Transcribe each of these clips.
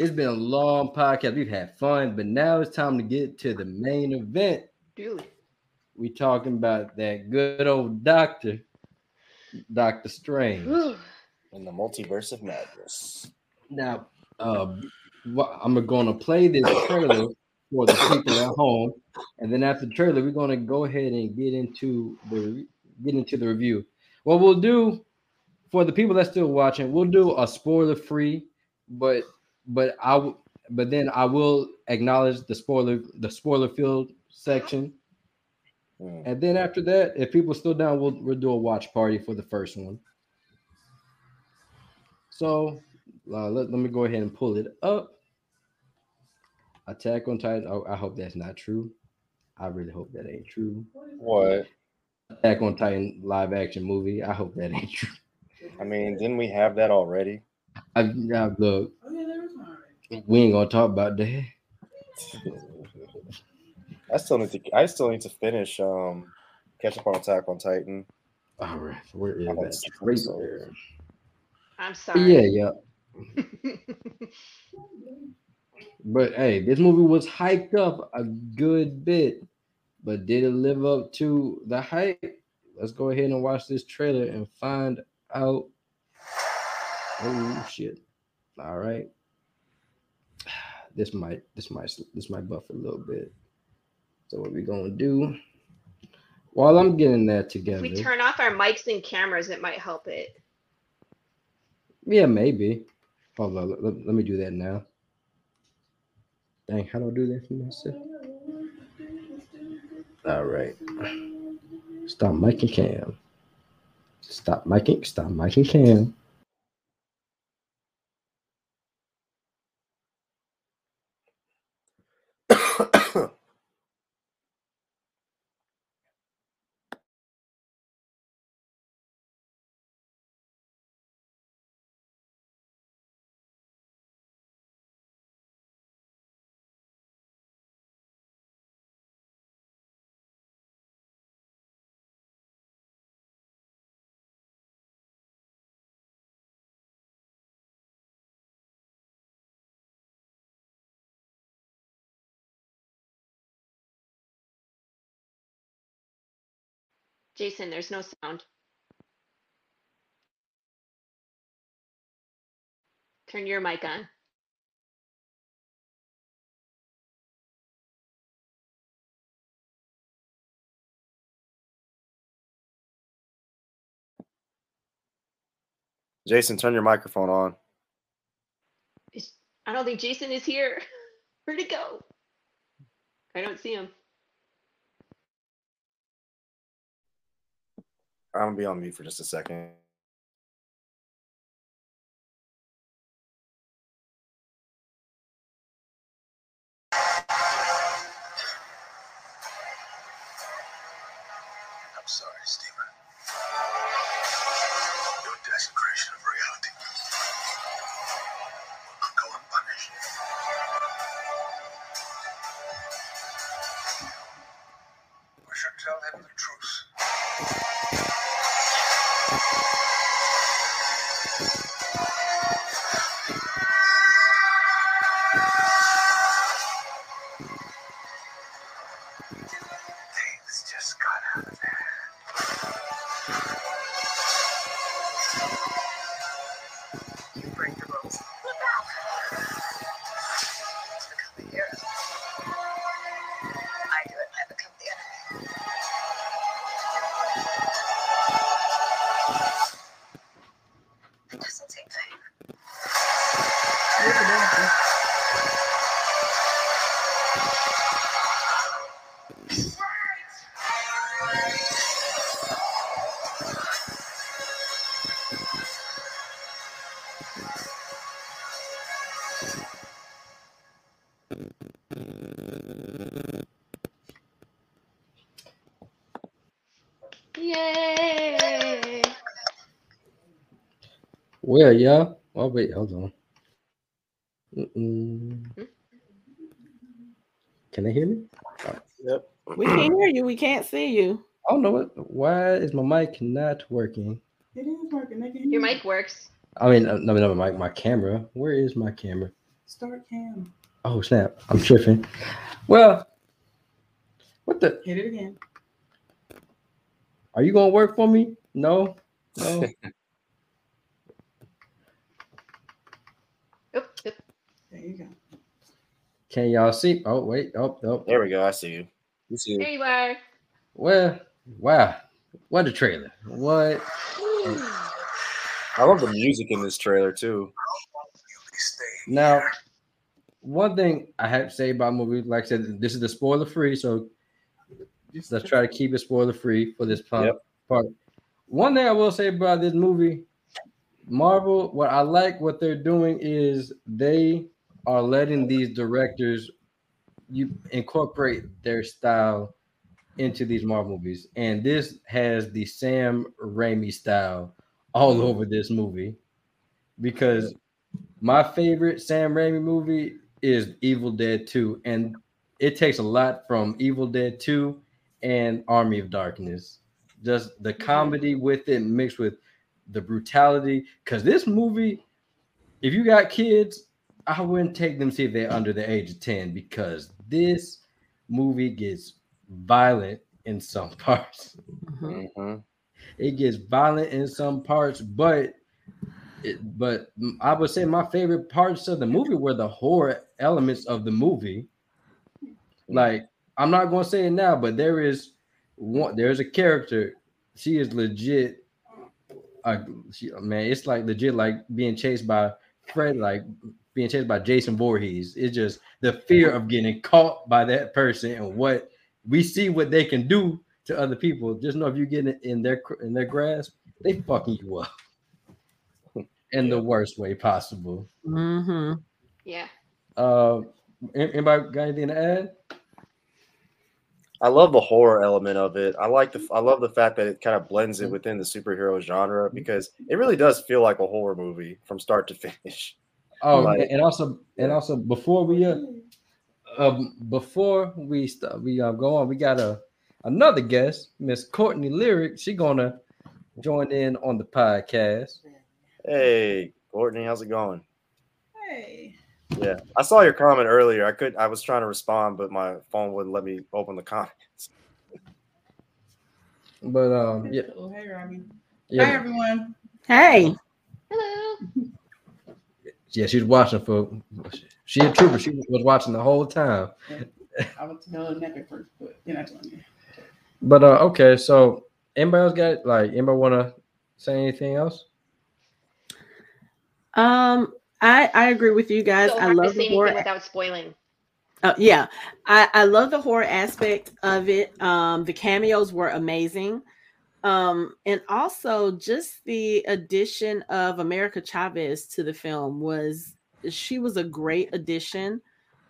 It's been a long podcast. We've had fun, but now it's time to get to the main event. Dude. We talking about that good old doctor, Doctor Strange. Whew. In the multiverse of madness. Now, uh, I'm gonna play this trailer for the people at home, and then after the trailer, we're gonna go ahead and get into the get into the review. What we'll do for the people that's still watching, we'll do a spoiler free, but but I w- but then I will acknowledge the spoiler the spoiler field section, Hmm. and then after that, if people still down, we'll we'll do a watch party for the first one. So uh, let, let me go ahead and pull it up. Attack on Titan. Oh, I hope that's not true. I really hope that ain't true. What? Attack on Titan live action movie. I hope that ain't true. I mean, didn't we have that already? I, I look, Oh yeah, there was one already. We ain't gonna talk about that. I still need to. I still need to finish. Um, catch up on Attack on Titan. All right, where is that? six Right episodes. there. I'm sorry. Yeah, yeah. But hey, this movie was hyped up a good bit, but did it live up to the hype? Let's go ahead and watch this trailer and find out. Oh shit! All right, this might this might this might buff a little bit. So what we gonna do? While I'm getting that if together, we turn off our mics and cameras, it might help it. yeah, maybe. Hold on, let, let- let me do that now. Dang, how do I do that for myself? All right. Stop mic and cam. Stop mic and stop mic and cam. Jason, there's no sound. Turn your mic on. Jason, turn your microphone on. I don't think Jason is here. Where'd he go? I don't see him. I'm gonna be on mute for just a second. Tell him the truth. Thank you. Well, yeah. Oh wait, hold on. Mm-mm. Can they hear me? Yep. We can't hear you. We can't see you. I don't know what. Why is my mic not working? It is working. They can Your mic works. I mean, uh, no, no, my my camera. Where is my camera? Start cam. Oh snap! I'm tripping. Well, what the? Hit it again. Are you gonna work for me? No, no. There you go. Can y'all see? Oh wait. Oh no. There we go. I see you. You see There you. you are. Well, wow. What a trailer. What? I love the music in this trailer too. You'll be staying. Now, one thing I have to say about movies, like I said, this is the spoiler free, so let's try to keep it spoiler free for this part. Yep. part. One thing I will say about this movie, Marvel, what I like what they're doing is they are letting these directors you incorporate their style into these Marvel movies, and this has the Sam Raimi style all mm-hmm. over this movie. Because my favorite Sam Raimi movie is Evil Dead 2, and it takes a lot from Evil Dead 2 and Army of Darkness. Just the mm-hmm. comedy with it mixed with the brutality. Because this movie, if you got kids, I wouldn't take them see if they're under the age of 10 because this movie gets violent in some parts. Mhm. It gets violent in some parts, but it, but I would say my favorite parts of the movie were the horror elements of the movie. Like I'm not gonna say it now, but there is one. There's a character. She is legit. Uh, she, man, it's like legit, like being chased by Fred, like being chased by Jason Voorhees. It's just the fear of getting caught by that person and what we see what they can do to other people. Just know if you get it in their in their grasp, they fucking you up in the worst way possible. Mm-hmm. Yeah. Uh, anybody got anything to add? I love the horror element of it. I like the I love the fact that it kind of blends it within the superhero genre because it really does feel like a horror movie from start to finish. Oh, Like- and also, and also, before we uh, um, before we start, we uh, go on. We got a another guest, Miss Courtney Lyric. She gonna join in on the podcast. Hey, Courtney, how's it going? Hey. Yeah, I saw your comment earlier. I could I was trying to respond, but my phone wouldn't let me open the comments. But um, yeah, Oh, hey, Robbie. Yeah. Hi, everyone. Hey. Hello. Yeah. She was watching for. She a trooper. She was watching the whole time. I was going to neck at first, but then I joined you. But uh, okay. So anybody else got like anybody want to say anything else? Um, I I agree with you guys. So I hard to love say the anything horror. without spoiling. Uh, yeah, I, I love the horror aspect of it. Um, the cameos were amazing. Um, and also just the addition of America Chavez to the film was she was a great addition.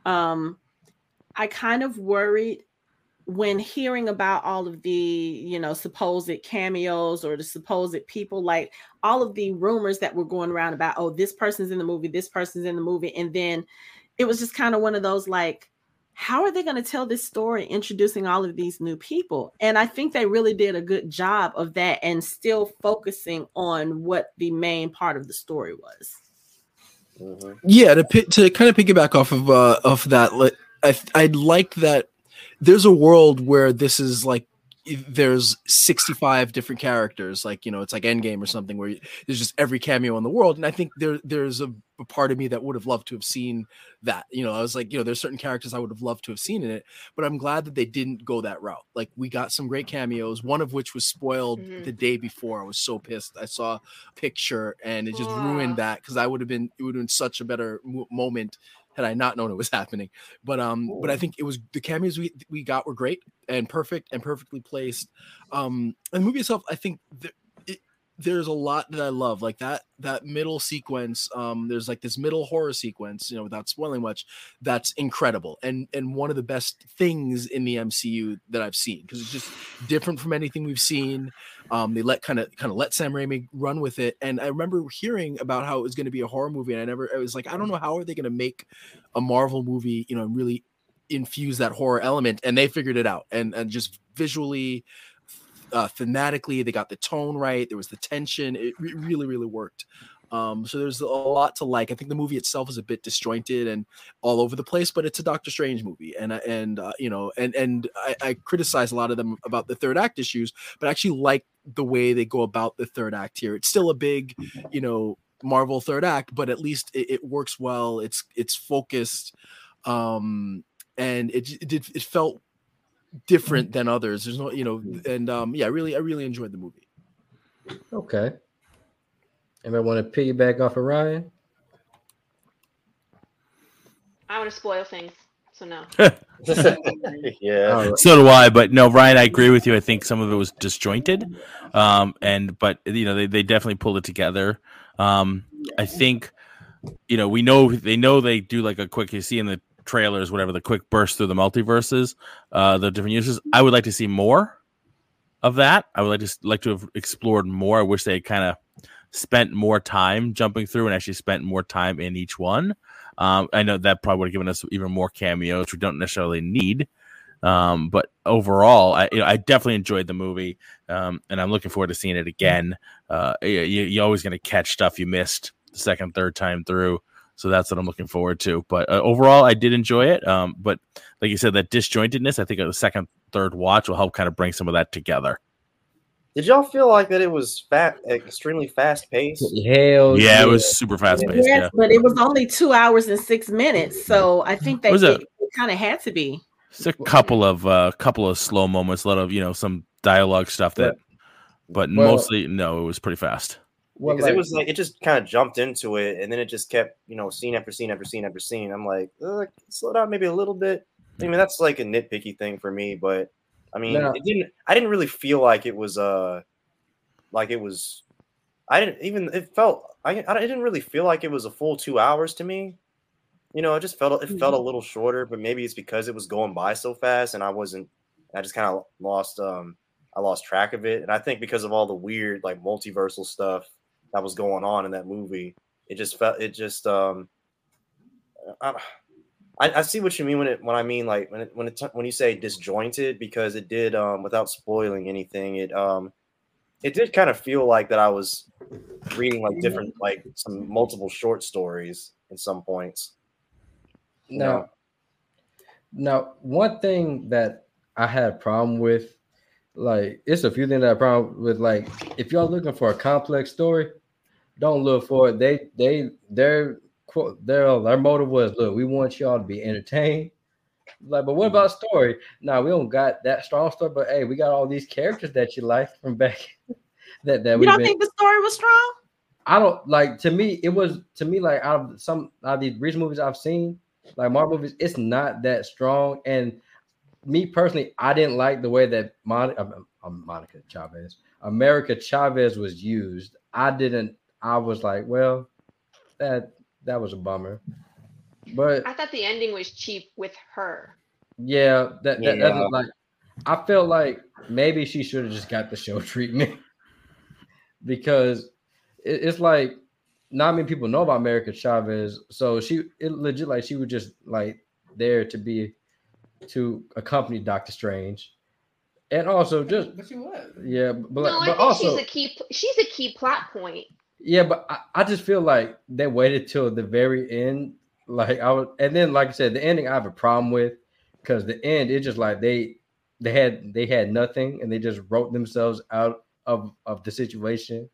Um, I kind of worried when hearing about all of the you know supposed cameos or the supposed people like all of the rumors that were going around about oh this person's in the movie this person's in the movie and then it was just kind of one of those like how are they going to tell this story introducing all of these new people? And i think they really did a good job of that and still focusing on what the main part of the story was. Mhm. yeah to to kind of piggyback off of uh of that li- i i like that there's a world where this is like there's 65 different characters like you know it's like endgame or something where you- there's just every cameo in the world. And i think there there's a, a part of me that would have loved to have seen that you know i was like you know there's certain characters i would have loved to have seen in it but i'm glad that they didn't go that route like we got some great cameos one of which was spoiled Mhm. the day before i was so pissed i saw a picture and it just ruined that because i would have been it would have been such a better mo- moment had I not known it was happening. But um, but I think it was the cameos we we got were great and perfect and perfectly placed. Um, and the movie itself, I think th- there's a lot that I love, like that that middle sequence. Um, there's like this middle horror sequence, you know, without spoiling much, that's incredible and and one of the best things in the MCU that I've seen because it's just different from anything we've seen. Um, they let kind of kind of let Sam Raimi run with it, and I remember hearing about how it was going to be a horror movie, and I never I was like, I don't know how are they going to make a Marvel movie, you know, and really infuse that horror element, and they figured it out, and and just visually, uh, thematically, they got the tone right. There was the tension. It re- really really worked. Um, so there's a lot to like. I think the movie itself is a bit disjointed and all over the place, but it's a Doctor Strange movie, and and uh, you know, and and I, I criticize a lot of them about the third act issues, but I actually like the way they go about the third act here. It's still a big, you know, Marvel third act, but at least it, it works well. It's it's focused, um, and it it, did- it felt different than others. There's no, you know, and um, yeah, I really I really enjoyed the movie. Okay. Anybody want to piggyback off of Ryan? I want to spoil things, so no. yeah. All right. So do I, but no, Ryan, I agree with you. I think some of it was disjointed, um, and but you know they, they definitely pulled it together. Um, I think you know we know they know they do like a quick you see in the trailers whatever the quick burst through the multiverses, uh, the different uses. I would like to see more of that. I would like to like to have explored more. I wish they kind of spent more time jumping through and actually spent more time in each one. Um, I know that probably would have given us even more cameos we don't necessarily need. Um, but overall, I, you know, I definitely enjoyed the movie, um, and I'm looking forward to seeing it again. Uh, you, you're always going to catch stuff you missed the second, third time through, so that's what I'm looking forward to. But uh, overall, I did enjoy it. Um, but like you said, that disjointedness, I think the second, third watch will help kind of bring some of that together. Did y'all feel like that it was fat, extremely fast paced? Hell Yeah, it was super fast paced. Yes, Yeah, but it was only two hours and six minutes, so I think they Was it- it, kind of had to be. it's a couple of uh, couple of slow moments, a lot of you know some dialogue stuff that, but Well- mostly no, it was pretty fast. Because like- it was like it just kind of jumped into it, and then it just kept, you know, scene after scene after scene after scene. I'm like, slow down maybe a little bit. I mean, that's like a nitpicky thing for me, but I mean, Now- it didn't. I didn't really feel like it was uh, like it was. I didn't even. It felt. I. I didn't really feel like it was a full two hours to me. You know, it just felt. It felt a little shorter, but maybe it's because it was going by so fast, and I wasn't. I just kind of lost. Um, I lost track of it, and I think because of all the weird like multiversal stuff that was going on in that movie, it just felt. It just. Um, I, I, see what you mean when it when I mean like when it, when it when you say disjointed because it did um without spoiling anything it um it did kind of feel like that I was reading like different like some multiple short stories in some points. Now, know? now one thing that I had a problem with, like, it's a few things that I problem with. Like, if y'all looking for a complex story, don't look for it. They, they, their quote, their their motive was, look, we want y'all to be entertained. Like, but what about story? Now we don't got that strong story, but hey, we got all these characters that you like from back that that You we've don't been. think the story was strong? I don't like to me. It was to me like out of some out of these recent movies I've seen, like Marvel movies, it's not that strong. And me personally, I didn't like the way that Mon- um, um, Monica Chavez, America Chavez was used. I didn't. I was like, well, that that was a bummer. But I thought the ending was cheap with her. yeah, that, that that's like I felt like maybe she should have just got the show treatment because it, it's like not many people know about America Chavez, so she it legit like she was just like there to be to accompany Doctor Strange, and also just But she was. yeah, but, no, like, I think also she's a key. She's a key plot point. Yeah, but I, I just feel like they waited till the very end. Like I was, and then like I said, the ending I have a problem with because the end it's just like they they had they had nothing and they just wrote themselves out of of the situation.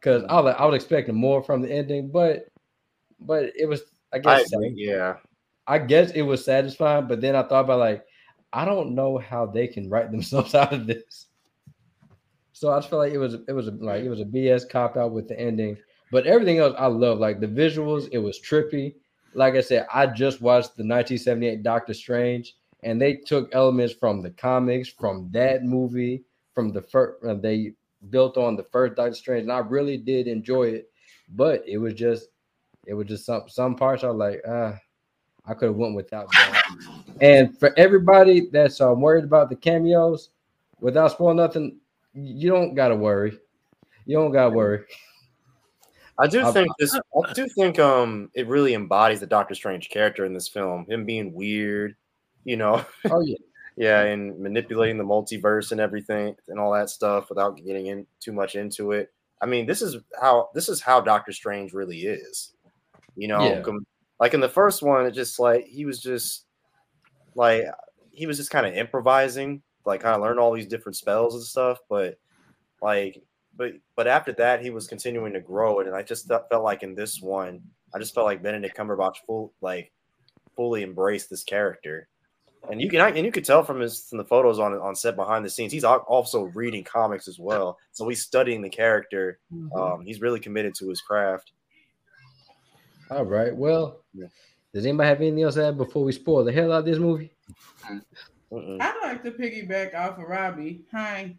Because I was I was expecting more from the ending, but but it was I I guess agree, yeah. I guess it was satisfying. But then I thought about like I don't know how they can write themselves out of this. So I just feel like it was it was a, like it was a BS cop out with the ending, but everything else I love. Like the visuals, it was trippy. Like I said, I just watched the 1978 Doctor Strange, and they took elements from the comics, from that movie, from the first. Uh, they built on the first Doctor Strange, and I really did enjoy it. But it was just, it was just some some parts I was like, ah, I could have went without that. And for everybody that's uh, worried about the cameos, without spoiling nothing, you don't gotta worry. You don't gotta worry. I do I- think this. I do think um it really embodies the Doctor Strange character in this film. Him being weird, you know, Oh yeah, yeah, and manipulating the multiverse and everything and all that stuff without getting in too much into it. I mean, this is how this is how Doctor Strange really is. You know, Yeah. like in the first one, it just like he was just like he was just kind of improvising, like kind of learn all these different spells and stuff. But like, but but after that, he was continuing to grow, it, and I just felt felt like in this one, I just felt like Benedict Cumberbatch full like fully embraced this character. And you can and you could tell from his from the photos on on set behind the scenes, he's also reading comics as well. So he's studying the character. Um, he's really committed to his craft. All right. Well, Yeah. does anybody have anything else to add before we spoil the hell out of this movie? Mm-mm. I'd like to piggyback off of Robbie. Hi.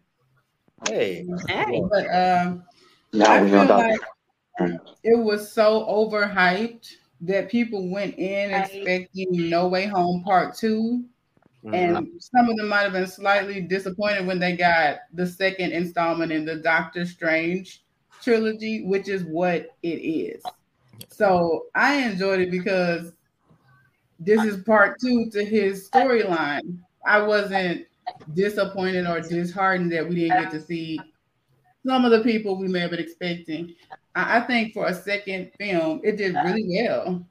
Hey, Hey. But um Now I feel gonna like it was so overhyped that people went in Right. expecting No Way Home Part 2 Mhm. and some of them might have been slightly disappointed when they got the second installment in the Doctor Strange trilogy, which is what it is. So I enjoyed it because this is part two to his storyline. I wasn't disappointed or disheartened that we didn't get to see some of the people we may have been expecting. I, I think for a second film, it did really well.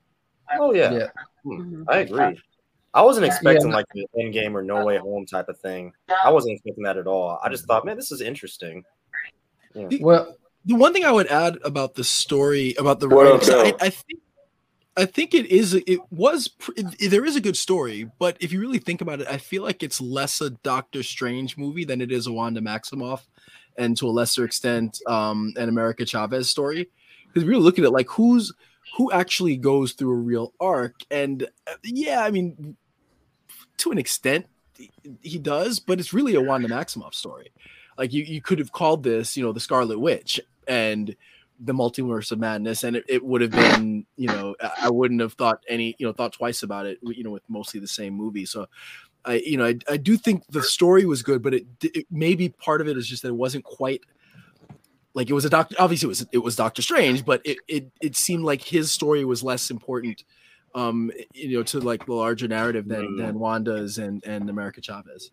oh yeah, Yeah. Hmm, I agree. I wasn't expecting Yeah. like an end game or no way home type of thing. I wasn't expecting that at all. I just thought, man, this is interesting. Well, The one thing I would add about the story about the What writing, I, I think I think it is it was it- there is a good story, but if you really think about it, I feel like it's less a Doctor Strange movie than it is a Wanda Maximoff, and to a lesser extent, um, an America Chavez story. Because we were looking at like who's who actually goes through a real arc, and uh, yeah, I mean, to an extent, he- he does, but it's really a Wanda Maximoff story. Like you, you could have called this, you know, the Scarlet Witch and the multiverse of madness, and it, it would have been, you know, I- wouldn't have thought any, you know, thought twice about it, you know, with mostly the same movie. So, I, you know, I, I do think the story was good, but it, it maybe part of it is just that it wasn't quite like it was a doctor. Obviously, it was it was Doctor Strange, but it it it seemed like his story was less important, um, you know, to like the larger narrative than Mm. than Wanda's and and America Chavez.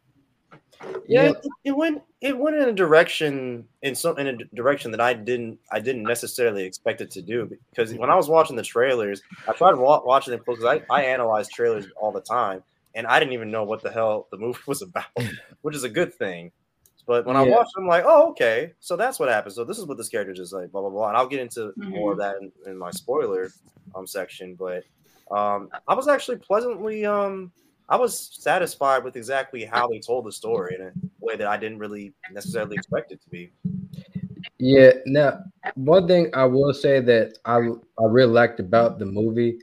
Yeah, Yeah. It, it went it went in a direction in some in a direction that I didn't I didn't necessarily expect it to do because when I was watching the trailers, I tried wa- watching them because I, I analyze trailers all the time and I didn't even know what the hell the movie was about, which is a good thing. But when I watched, it, I'm like, oh, okay, so that's what happened. So this is what this character is like, blah blah blah. And I'll get into Mhm. more of that in, in my spoiler um section. But um, I was actually pleasantly um I was satisfied with exactly how they told the story in a way that I didn't really necessarily expect it to be. Yeah. Now, one thing I will say that I I really liked about the movie,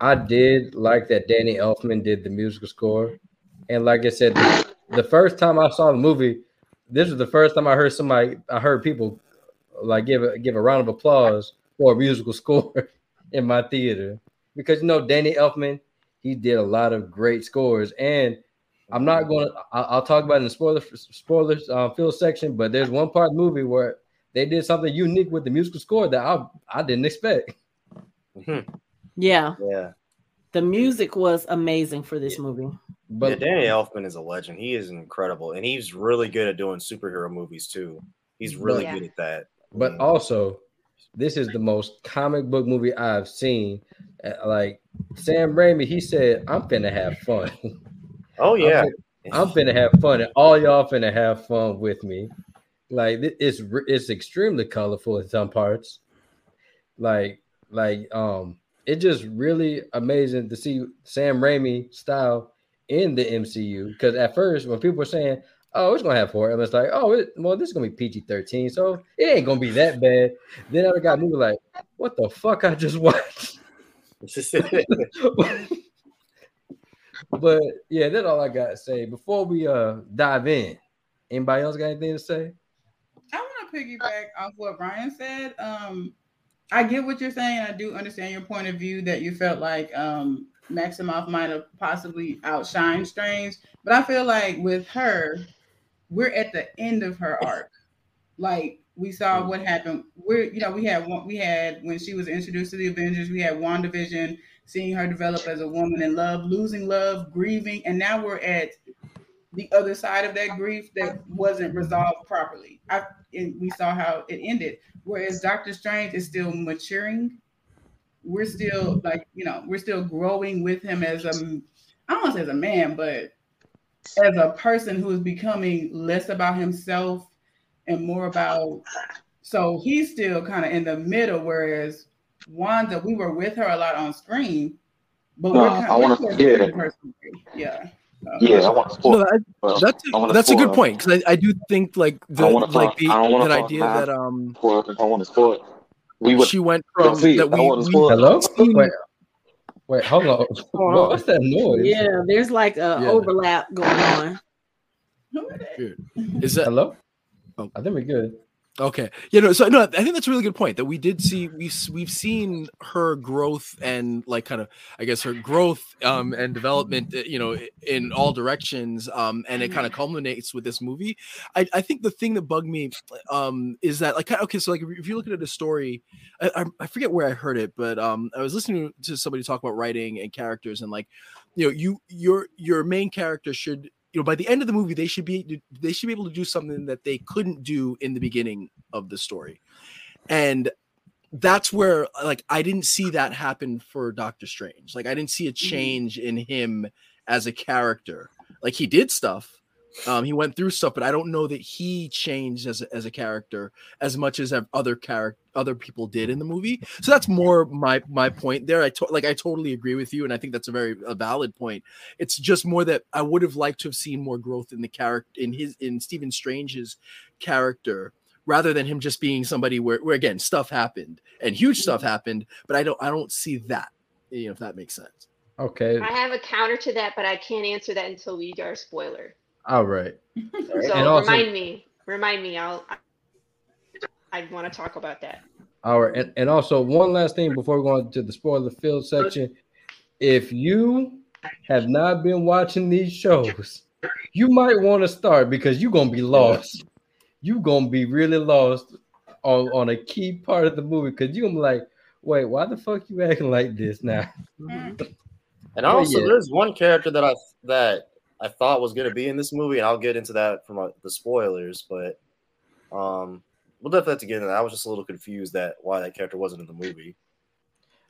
I did like that Danny Elfman did the musical score, and like I said, the, the first time I saw the movie, this was the first time I heard somebody, I heard people like give a give a round of applause for a musical score in my theater because you know Danny Elfman, he did a lot of great scores, and I'm not going to. I'll talk about it in the spoiler spoilers um, field section, but there's one part of the movie where they did something unique with the musical score that I I didn't expect. Yeah, Yeah, the music was amazing for this movie. But yeah, Danny Elfman is a legend. He is incredible, and he's really good at doing superhero movies too. He's really Yeah. good at that. but also, this is the most comic book movie I've seen. Uh, Like Sam Raimi, he said, "I'm finna have fun. oh yeah, I'm finna have fun, and all y'all finna have fun with me." Like it's it's extremely colorful in some parts. Like like um, it's just really amazing to see Sam Raimi style in the MCU. Because at first, when people were saying, "Oh, it's gonna have horror," and it's like, "Oh, it, well, this is gonna be PG-13, so it ain't gonna be that bad." Then I got movie like, "What the fuck? I just watched." but yeah, that's all I got to say. Before we uh dive in, anybody else got anything to say? I want to piggyback off what Brian said. Um, I get what you're saying. I do understand your point of view that you felt like um, Maximoff might have possibly outshined Strange, but I feel like with her, we're at the end of her arc. Like we saw what happened. We're you know we had one we had when she was introduced to the Avengers. We had WandaVision, seeing her develop as a woman in love, losing love, grieving, and now we're at the other side of that grief that wasn't resolved properly. I and we saw how it ended. Whereas Doctor Strange is still maturing. We're still like you know we're still growing with him as a I don't want to say as a man, but as a person who is becoming less about himself and more about. So he's still kind of in the middle, whereas Wanda, we were with her a lot on screen, but No, we're I kind of wanna- we're yeah. different personally. yeah. So- Yeah, I want to spoil. No, I- that's I that's a good point because I, I do think like the I wanna like talk- the I don't that idea now. that um I want to spoil. it. We would. she went from see that I we, we. Hello? seen- Wait, wait, hold on. Hold on. What's that noise? Yeah, there's like a Yeah. overlap going on. Who is that Hello? Oh. I think we're good. Okay. You know, so no, I think that's a really good point that we did see we we've seen her growth and like kind of I guess her growth um and development uh, you know in all directions um and it kind of culminates with this movie. I I think the thing that bugged me um is that like okay so like if you look at the story I, I I forget where I heard it but um I was listening to somebody talk about writing and characters and like you know you your your main character should you know by the end of the movie they should be they should be able to do something that they couldn't do in the beginning of the story. And that's where like i didn't see that happen for doctor strange. Like i didn't see a mm-hmm. change in him as a character. Like he did stuff um he went through stuff but i don't know that he changed as a, as a character as much as other character other people did in the movie so that's more my my point there i to- like i totally agree with you and i think that's a very a valid point it's just more that I would have liked to have seen more growth in the character in his in Stephen Strange's character rather than him just being somebody where, where again stuff happened and huge stuff happened, but I don't I don't see that. You know, if that makes sense. Okay. I have a counter to that, but I can't answer that until we are spoiler. Oh, All right. So And also- remind me, remind me. I'll. I, I want to talk about that. All right. And, and also one last thing before we go on to the spoiler field section. If you have not been watching these shows, you might want to start because you're gonna be lost. You're gonna be really lost on, on a key part of the movie because you're gonna be like, wait, why the fuck you acting like this now? Mm-hmm. Mm-hmm. And Oh, also, yeah. there's one character that I that I thought was gonna be in this movie, and I'll get into that from uh, the spoilers. But um, we'll definitely have to get into that. I was just a little confused that why that character wasn't in the movie.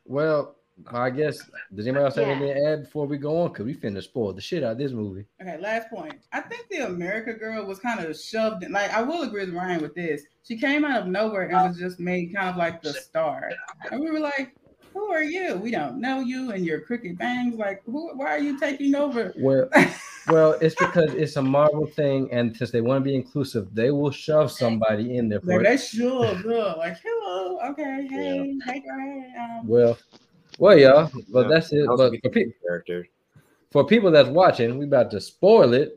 Well, I guess does anybody else have Yeah. anything to add before we go on? Cause we finna spoil the shit out of this movie. Okay, last point. I think the America girl was kind of shoved in. Like, I will agree with Ryan with this. She came out of nowhere and was just made kind of like the star. And we were like, who are you? We don't know you and your crooked bangs. Like, who? Why are you taking over? Well, well, it's because it's a Marvel thing, and since they want to be inclusive, they will shove somebody in there for Like, it. they should. look, Like, hello. Okay. Hey. Hey, go ahead. Um, Well, well, y'all, but Yeah, that's it. But for, good pe- character. for people that's watching, we about to spoil it.